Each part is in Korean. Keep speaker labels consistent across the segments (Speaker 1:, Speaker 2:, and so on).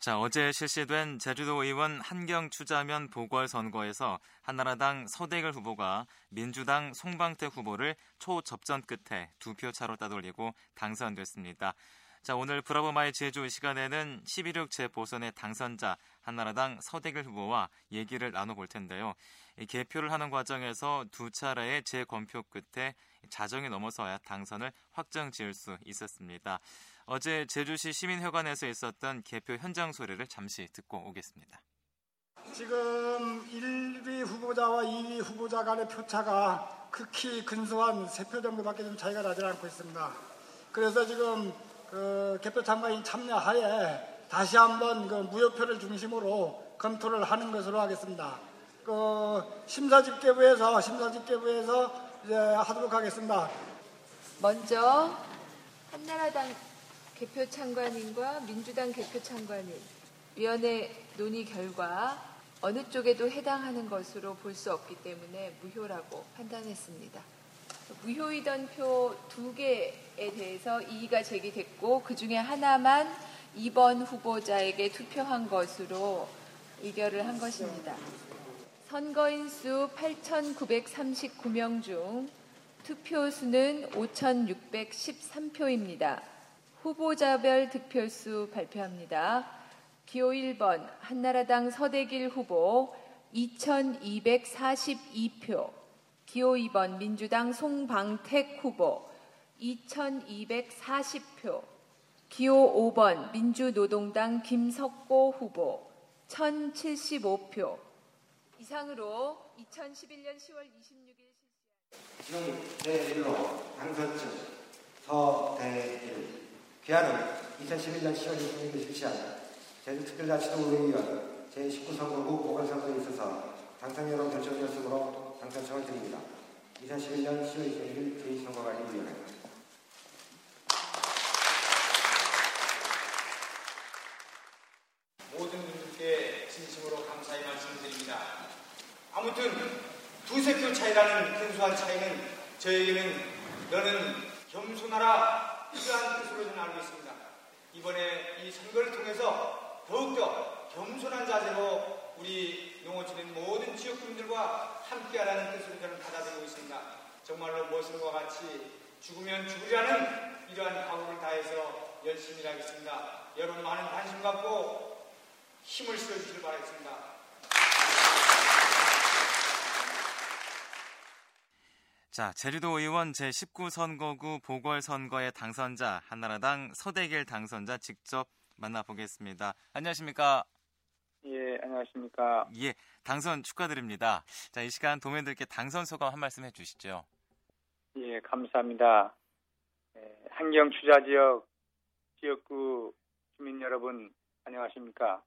Speaker 1: 자, 어제 실시된 제주도 의원 한경 추자면 보궐선거에서 한나라당 서대길 후보가 민주당 송방택 후보를 초접전 끝에 두 표 차로 따돌리고 당선됐습니다. 자, 오늘 브라보 마이 제주 시간에는 11.6 재보선의 당선자 한나라당 서대길 후보와 얘기를 나눠볼 텐데요. 개표를 하는 과정에서 두 차례의 재검표 끝에 자정이 넘어서야 당선을 확정 지을 수 있었습니다. 어제 제주시 시민회관에서 있었던 개표 현장 소리를 잠시 듣고 오겠습니다.
Speaker 2: 지금 1위 후보자와 2위 후보자 간의 표차가 극히 근소한 3표 정도밖에 좀 차이가 나지 않고 있습니다. 그래서 지금 그 개표 참가인 참여하에 다시 한번 그 무효표를 중심으로 검토를 하는 것으로 하겠습니다. 그 심사집계부에서 심사집계부에서 이제 하도록 하겠습니다.
Speaker 3: 먼저 한나라당 개표 참관인과 민주당 개표 참관인 위원회 논의 결과 어느 쪽에도 해당하는 것으로 볼 수 없기 때문에 무효라고 판단했습니다. 무효이던 표 두 개에 대해서 이의가 제기됐고 그 중에 하나만 2번 후보자에게 투표한 것으로 의결을 한 것입니다. 선거인 수 8,939명 중 투표수는 5,613표입니다. 후보자별 득표수 발표합니다. 기호 1번 한나라당 서대길 후보 2242표, 기호 2번 민주당 송방택 후보 2240표, 기호 5번 민주노동당 김석고 후보 1075표. 이상으로 2011년 10월 26일
Speaker 4: 실시한 중 당선증 서대일 귀하는 2011년 10월 26일 실시한 제주특별자치도의원 제19선거구 보궐선거에 있어서 당선 여론 결정 결승으로 당선청을 드립니다. 2011년 10월 26일 제2선거관리위원회
Speaker 5: 모든 분들께 진심으로 감사의 말씀드립니다. 아무튼 두세 표 차이라는 근소한 차이는 저에게는 너는 겸손하라 이러한 뜻으로 저는 알고 있습니다. 이번에 이 선거를 통해서 더욱더 겸손한 자세로 우리 농어촌의 모든 지역군들과 함께하라는 뜻으로 저는 받아들이고 있습니다. 정말로 무엇과 같이 죽으면 죽으려는 이러한 각오를 다해서 열심히 하겠습니다. 여러분 많은 관심 갖고 힘을 실어주시길 바라겠습니다.
Speaker 1: 자, 제주도 의원 제19선거구 보궐선거의 당선자 한나라당 서대길 당선자 직접 만나보겠습니다. 안녕하십니까?
Speaker 6: 예, 안녕하십니까?
Speaker 1: 예, 당선 축하드립니다. 자, 이 시간 도민들께 당선 소감 한 말씀 해주시죠.
Speaker 6: 예, 감사합니다. 예, 한경 추자 지역 지역구 주민 여러분 안녕하십니까?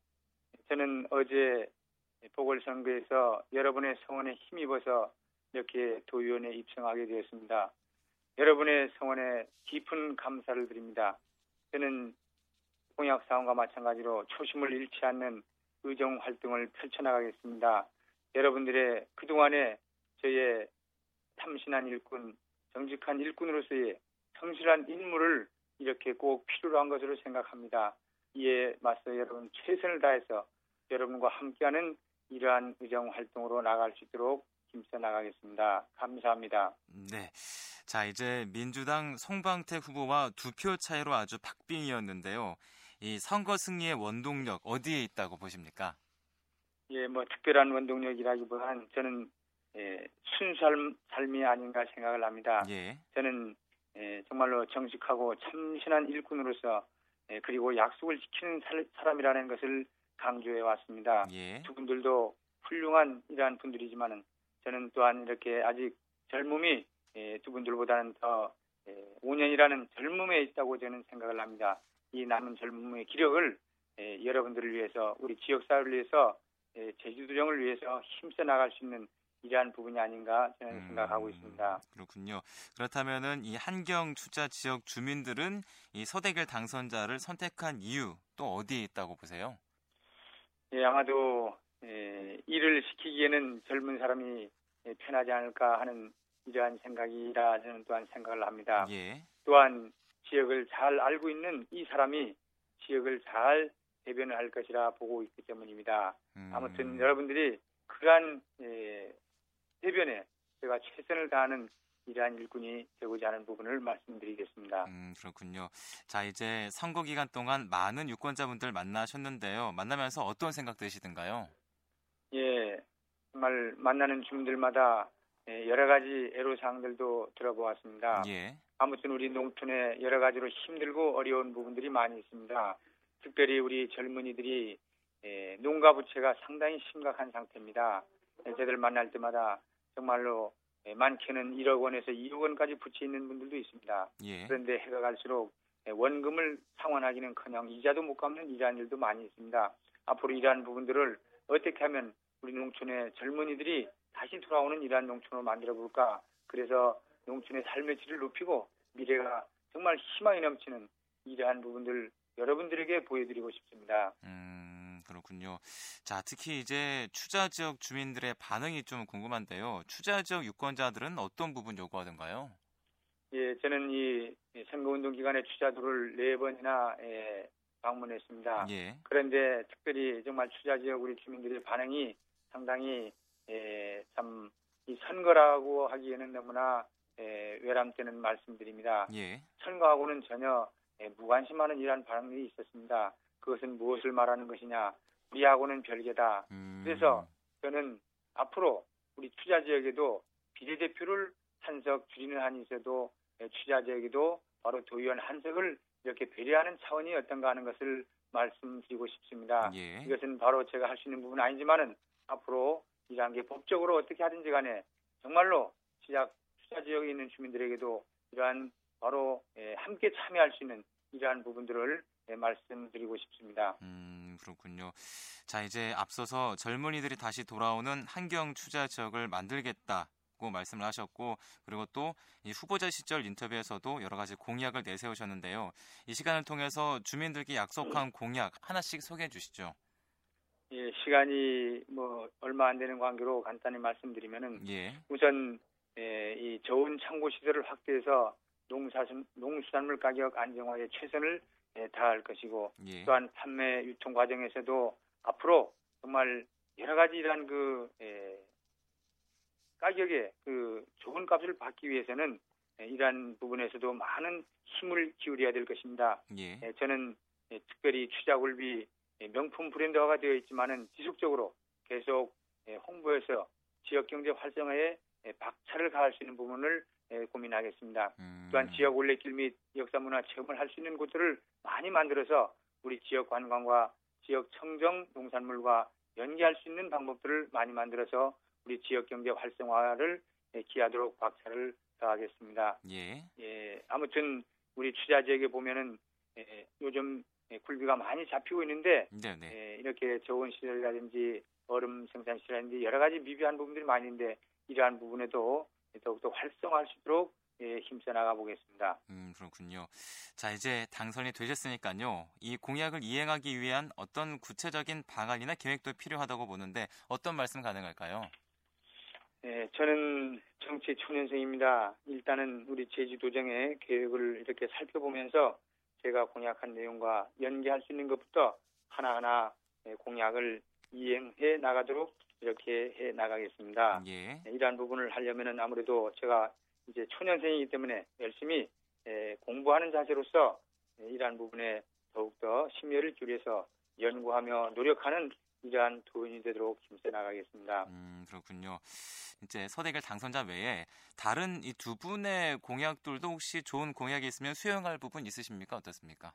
Speaker 6: 저는 어제 보궐선거에서 여러분의 성원에 힘입어서 이렇게 도의원에 입성하게 되었습니다. 여러분의 성원에 깊은 감사를 드립니다. 저는 공약 사원과 마찬가지로 초심을 잃지 않는 의정 활동을 펼쳐나가겠습니다. 여러분들의 그동안의 저의 참신한 일꾼, 정직한 일꾼으로서의 성실한 인물을 이렇게 꼭 필요로 한 것으로 생각합니다. 이에 맞서 여러분 최선을 다해서 여러분과 함께하는 이러한 의정 활동으로 나갈 수 있도록 힘써 나가겠습니다. 감사합니다.
Speaker 1: 네. 자, 이제 민주당 송방태 후보와 두 표 차이로 아주 박빙이었는데요. 이 선거 승리의 원동력 어디에 있다고 보십니까?
Speaker 6: 예, 뭐 특별한 원동력이라기보다는 저는 예, 순수한 삶이 아닌가 생각을 합니다.
Speaker 1: 예.
Speaker 6: 저는 예, 정말로 정직하고 참신한 일꾼으로서 예, 그리고 약속을 지키는 살, 사람이라는 것을 강조해 왔습니다.
Speaker 1: 예.
Speaker 6: 두 분들도 훌륭한 이러한 분들이지만은 저는 또한 이렇게 아직 젊음이 예, 두 분들보다는 더 5년이라는 예, 젊음에 있다고 저는 생각을 합니다. 이 남은 젊음의 기력을 예, 여러분들을 위해서 우리 지역사회를 위해서 제주도정을 위해서 힘써 나갈 수 있는 이러한 부분이 아닌가 저는 음, 생각하고 있습니다.
Speaker 1: 그렇군요. 그렇다면은 이 한경 투자 지역 주민들은 이 서대결 당선자를 선택한 이유 또 어디에 있다고 보세요?
Speaker 6: 예, 아마도 예, 일을 시키기에는 젊은 사람이 편하지 않을까 하는 이러한 생각이라 저는 또한 생각을 합니다.
Speaker 1: 예.
Speaker 6: 또한 지역을 잘 알고 있는 이 사람이 지역을 잘 대변을 할 것이라 보고 있기 때문입니다.
Speaker 1: 음,
Speaker 6: 아무튼 여러분들이 그러한 예, 대변에 제가 최선을 다하는 이러한 일꾼이 되고자 하는 부분을 말씀드리겠습니다.
Speaker 1: 음, 그렇군요. 자, 이제 선거 기간 동안 많은 유권자분들 만나셨는데요. 만나면서 어떤 생각 드시던가요?
Speaker 6: 예, 정말 만나는 주민들마다 예, 여러 가지 애로사항들도 들어보았습니다.
Speaker 1: 예.
Speaker 6: 아무튼 우리 농촌에 여러 가지로 힘들고 어려운 부분들이 많이 있습니다. 특별히 우리 젊은이들이 예, 농가 부채가 상당히 심각한 상태입니다. 예, 저들 만날 때마다 정말로 예, 많게는 1억 원에서 2억 원까지 부채 있는 분들도 있습니다.
Speaker 1: 예.
Speaker 6: 그런데 해가 갈수록 예, 원금을 상환하기는커녕 이자도 못 갚는 이러한 일도 많이 있습니다. 앞으로 이러한 부분들을 어떻게 하면 우리 농촌의 젊은이들이 다시 돌아오는 이러한 농촌을 만들어 볼까? 그래서 농촌의 삶의 질을 높이고 미래가 정말 희망이 넘치는 이러한 부분들 여러분들에게 보여드리고 싶습니다.
Speaker 1: 음, 그렇군요. 자, 특히 이제 추자 지역 주민들의 반응이 좀 궁금한데요. 추자 지역 유권자들은 어떤 부분 요구하던가요?
Speaker 6: 예, 저는 이 선거운동 기간에 추자도를 네 번이나 예, 방문했습니다.
Speaker 1: 예.
Speaker 6: 그런데 특별히 정말 추자 지역 우리 주민들의 반응이 상당히 예, 참이 선거라고 하기에는 너무나 예, 외람되는 말씀드립니다.
Speaker 1: 예.
Speaker 6: 선거하고는 전혀 예, 무관심하는 이러한 반응이 있었습니다. 그것은 무엇을 말하는 것이냐? 우리하고는 별개다.
Speaker 1: 음,
Speaker 6: 그래서 저는 앞으로 우리 투자 지역에도 비례대표를 한석 줄이는 한이 있어도 예, 투자 지역에도 바로 도의원 한석을 이렇게 배려하는 차원이 어떤가 하는 것을 말씀드리고 싶습니다.
Speaker 1: 예.
Speaker 6: 이것은 바로 제가 할 수 있는 부분은 아니지만은 앞으로 이러한 게 법적으로 어떻게 하든지 간에 정말로 시작 투자 지역에 있는 주민들에게도 이러한 바로 예, 함께 참여할 수 있는 이러한 부분들을 예, 말씀드리고 싶습니다.
Speaker 1: 음, 그렇군요. 자, 이제 앞서서 젊은이들이 다시 돌아오는 환경 추자 지역을 만들겠다고 말씀을 하셨고, 그리고 또이 후보자 시절 인터뷰에서도 여러 가지 공약을 내세우셨는데요. 이 시간을 통해서 주민들께 약속한 공약 하나씩 소개해 주시죠.
Speaker 6: 예, 시간이 뭐 얼마 안 되는 관계로 간단히 말씀드리면은
Speaker 1: 예.
Speaker 6: 우선 예, 이 좋은 창고 시설을 확대해서 농사sun, 농수산물 가격 안정화에 최선을 예, 다할 것이고
Speaker 1: 예.
Speaker 6: 또한 판매 유통 과정에서도 앞으로 정말 여러 가지 이러한 그 예, 가격에 그 좋은 값을 받기 위해서는 예, 이러한 부분에서도 많은 힘을 기울여야 될 것입니다.
Speaker 1: 예.
Speaker 6: 예, 저는 예, 특별히 추자굴비 예, 명품 브랜드화가 되어 있지만은 지속적으로 계속 예, 홍보해서 지역 경제 활성화에 예, 박차를 가할 수 있는 부분을 예, 고민하겠습니다.
Speaker 1: 음,
Speaker 6: 또한 지역 올레길 및 역사문화 체험을 할 수 있는 곳들을 많이 만들어서 우리 지역 관광과 지역 청정 농산물과 연계할 수 있는 방법들을 많이 만들어서 우리 지역 경제 활성화를 예, 기하도록 박차를 가하겠습니다.
Speaker 1: 예.
Speaker 6: 예, 아무튼 우리 취자 지역에 보면은 예, 요즘 예, 굴비가 많이 잡히고 있는데
Speaker 1: 네, 네.
Speaker 6: 예, 이렇게 좋은 시설이라든지 얼음 생산 시설이라든지 여러 가지 미비한 부분들이 많이 있는데 이러한 부분에도 더욱더 활성화할 수 있도록 예, 힘써 나가 보겠습니다.
Speaker 1: 음, 그렇군요. 자, 이제 당선이 되셨으니까요. 이 공약을 이행하기 위한 어떤 구체적인 방안이나 계획도 필요하다고 보는데 어떤 말씀 가능할까요?
Speaker 6: 예, 저는 정치 초년생입니다. 일단은 우리 제주도정의 계획을 이렇게 살펴보면서 제가 공약한 내용과 연계할 수 있는 것부터 하나하나 예, 공약을 이행해 나가도록 이렇게 해 나가겠습니다.
Speaker 1: 예.
Speaker 6: 예, 이러한 부분을 하려면은 아무래도 제가 이제 초년생이기 때문에 열심히 예, 공부하는 자세로서 예, 이러한 부분에 더욱더 심혈을 기울여서 연구하며 노력하는 이러한 도인이 되도록 힘써 나가겠습니다.
Speaker 1: 음, 그렇군요. 이제 서대결 당선자 외에 다른 이 두 분의 공약들도 혹시 좋은 공약이 있으면 수용할 부분 있으십니까? 어떻습니까?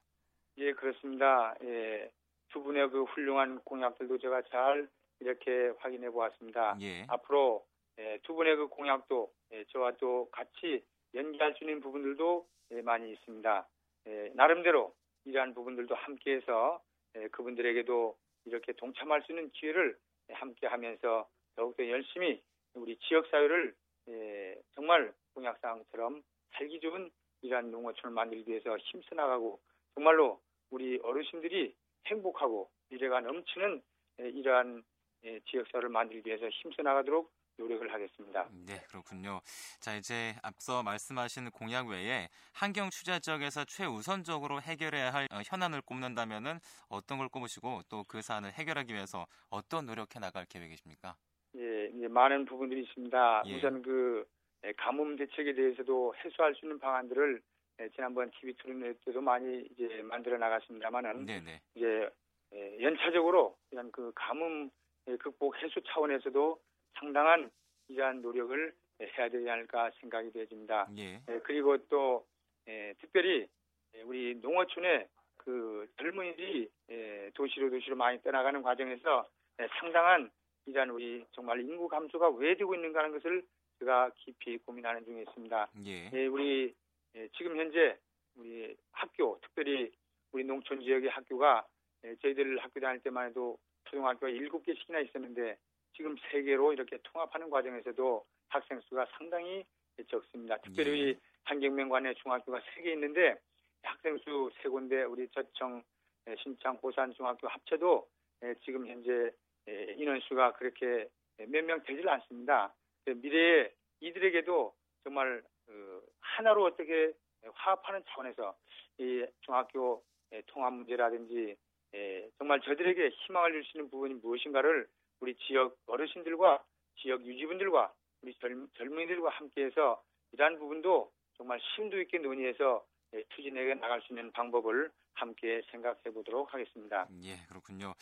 Speaker 6: 예, 그렇습니다. 예, 두 분의 그 훌륭한 공약들도 제가 잘 이렇게 확인해 보았습니다.
Speaker 1: 예.
Speaker 6: 앞으로 예, 두 분의 그 공약도 예, 저와 또 같이 연기할 수 있는 부분들도 예, 많이 있습니다. 예, 나름대로 이러한 부분들도 함께해서 예, 그분들에게도 이렇게 동참할 수 있는 기회를 예, 함께 하면서 더욱더 열심히 우리 지역 사회를 예, 정말 공약사항처럼 살기 좋은 이러한 농어촌을 만들기 위해서 힘써 나가고 정말로 우리 어르신들이 행복하고 미래가 넘치는 예, 이러한 예, 지역사회를 만들기 위해서 힘써 나가도록 노력을 하겠습니다.
Speaker 1: 네, 그렇군요. 자, 이제 앞서 말씀하신 공약 외에 환경 취재 지역에서 최우선적으로 해결해야 할 어, 현안을 꼽는다면은 어떤 걸 꼽으시고 또 그 사안을 해결하기 위해서 어떤 노력해 나갈 계획이십니까?
Speaker 6: 예, 이제 많은 부분들이 있습니다.
Speaker 1: 예.
Speaker 6: 우선 그 예, 가뭄 대책에 대해서도 해소할 수 있는 방안들을 예, 지난번 TV 토론회 때도 많이 이제 만들어 나갔습니다만은
Speaker 1: 네, 네.
Speaker 6: 이제 예, 연차적으로 이런 그 가뭄 예, 극복 해소 차원에서도 상당한 이러한 노력을 예, 해야 되지 않을까 생각이 되어집니다.
Speaker 1: 예.
Speaker 6: 예, 그리고 또 예, 특별히 예, 우리 농어촌의 그 젊은이들이 예, 도시로 도시로 많이 떠나가는 과정에서 예, 상당한 이러한 우리 정말 인구 감소가 왜 되고 있는가 하는 것을 제가 깊이 고민하는 중에 있습니다.
Speaker 1: 예.
Speaker 6: 예, 우리 예, 지금 현재 우리 학교, 특별히 우리 농촌 지역의 학교가 예, 저희들 학교 다닐 때만 해도 초등학교가 일곱 개씩이나 있었는데 지금 세 개로 이렇게 통합하는 과정에서도 학생 수가 상당히 적습니다. 특별히
Speaker 1: 예.
Speaker 6: 한경명관의 중학교가 세 개 있는데 학생 수 세 군데 우리 저청, 예, 신창, 고산 중학교 합쳐도 예, 지금 현재 예, 인원수가 그렇게 예, 몇명 되질 않습니다. 그 미래에 이들에게도 정말 그 하나로 어떻게 화합하는 차원에서 이 중학교 예, 통합 문제라든지 예, 정말 저들에게 희망을 줄 수 있는 부분이 무엇인가를 우리 지역 어르신들과 지역 유지분들과 우리 젊, 젊은이들과 함께해서 이러한 부분도 정말 심도 있게 논의해서 예, 추진해 나갈 수 있는 방법을 함께 생각해 보도록 하겠습니다.
Speaker 1: 예, 그렇군요.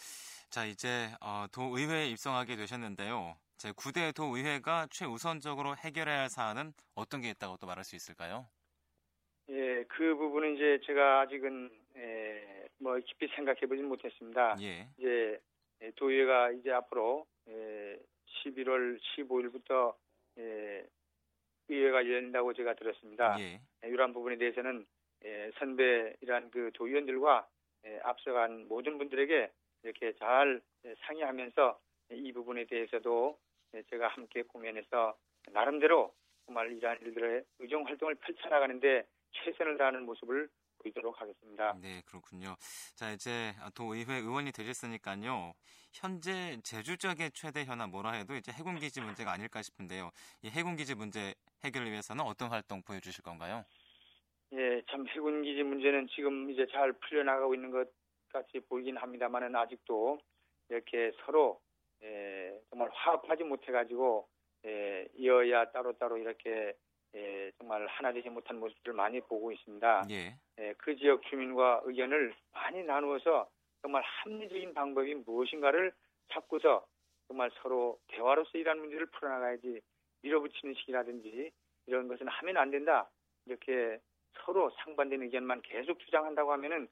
Speaker 1: 자, 이제 어, 도의회에 입성하게 되셨는데요. 제 9대 도의회가 최우선적으로 해결해야 할 사안은 어떤 게 있다고 또 말할 수 있을까요?
Speaker 6: 예, 그 부분은 이제 제가 아직은 예, 뭐 깊이 생각해 보진 못했습니다.
Speaker 1: 예.
Speaker 6: 이제 예, 도의회가 이제 앞으로 예, 11월 15일부터 예, 의회가 열린다고 제가 들었습니다.
Speaker 1: 예.
Speaker 6: 예, 이러한 부분에 대해서는 예, 선배 이러한 그 도의원들과 예, 앞서간 모든 분들에게 이렇게 잘 예, 상의하면서 이 부분에 대해서도 예, 제가 함께 고민해서 나름대로 정말 이러한 일들의 의정 활동을 펼쳐나가는데 최선을 다하는 모습을 보이도록 하겠습니다.
Speaker 1: 네, 그렇군요. 자, 이제 도의회 의원이 되셨으니까요. 현재 제주 지역의 최대 현안 뭐라 해도 이제 해군 기지 문제가 아닐까 싶은데요. 이 해군 기지 문제 해결을 위해서는 어떤 활동 보여주실 건가요?
Speaker 6: 예, 참 해군 기지 문제는 지금 이제 잘 풀려나가고 있는 것 같이 보이긴 합니다만은 아직도 이렇게 서로 예, 정말 화합하지 못해가지고 예, 이어야 따로따로 이렇게 예, 정말 하나 되지 못한 모습들을 많이 보고 있습니다.
Speaker 1: 예.
Speaker 6: 예, 그 지역 주민과 의견을 많이 나누어서 정말 합리적인 방법이 무엇인가를 찾고서 정말 서로 대화로서 이러한 문제를 풀어나가야지 밀어붙이는 식이라든지 이런 것은 하면 안 된다. 이렇게 서로 상반된 의견만 계속 주장한다고 하면은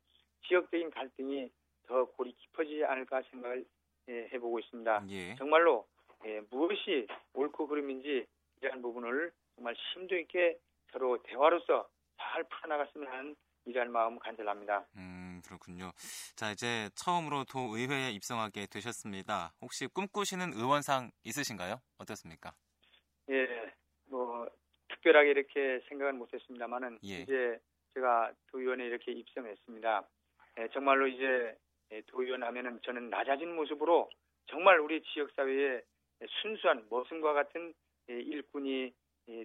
Speaker 6: 지역적인 갈등이 더 골이 깊어지지 않을까 생각을 예, 해보고 있습니다.
Speaker 1: 예.
Speaker 6: 정말로 예, 무엇이 옳고 그름인지 이러한 부분을 정말 심도 있게 서로 대화로서 잘 풀어나갔으면 하는 이러한 마음 간절합니다.
Speaker 1: 음, 그렇군요. 자, 이제 처음으로 도 의회에 입성하게 되셨습니다. 혹시 꿈꾸시는 의원상 있으신가요? 어떻습니까?
Speaker 6: 예, 뭐 특별하게 이렇게 생각은 못했습니다만은
Speaker 1: 예.
Speaker 6: 이제 제가 도의원에 이렇게 입성했습니다. 예, 정말로 이제 예, 도의원 하면은 저는 낮아진 모습으로 정말 우리 지역 사회에 순수한 모순과 같은 예, 일꾼이 예,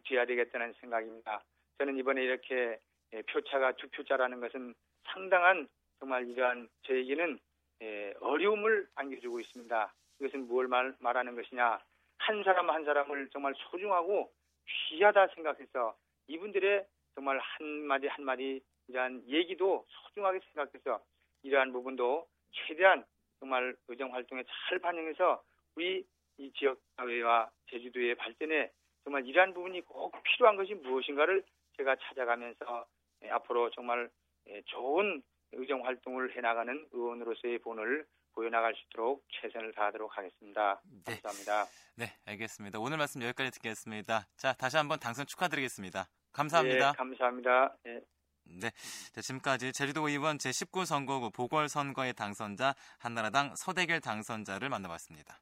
Speaker 6: 돼야 되겠다는 생각입니다. 저는 이번에 이렇게 예, 표차가 두 표차라는 것은 상당한 정말 이러한 저에게는 예, 어려움을 안겨주고 있습니다. 이것은 무엇을 말, 말하는 것이냐? 한 사람 한 사람을 정말 소중하고 귀하다 생각해서 이분들의 정말 한마디 한마디 이러한 얘기도 소중하게 생각해서 이러한 부분도 최대한 정말 의정 활동에 잘 반영해서 우리 이 지역 사회와 제주도의 발전에 정말 이러한 부분이 꼭 필요한 것이 무엇인가를 제가 찾아가면서 예, 앞으로 정말 예, 좋은 의정 활동을 해나가는 의원으로서의 본을 보여나갈 수 있도록 최선을 다하도록 하겠습니다.
Speaker 1: 네.
Speaker 6: 감사합니다.
Speaker 1: 네, 알겠습니다. 오늘 말씀 여기까지 듣겠습니다. 자, 다시 한번 당선 축하드리겠습니다. 감사합니다.
Speaker 6: 예, 감사합니다. 예.
Speaker 1: 네. 자, 지금까지 제주도 의원 제19 선거구 보궐선거의 당선자 한나라당 서대결 당선자를 만나봤습니다.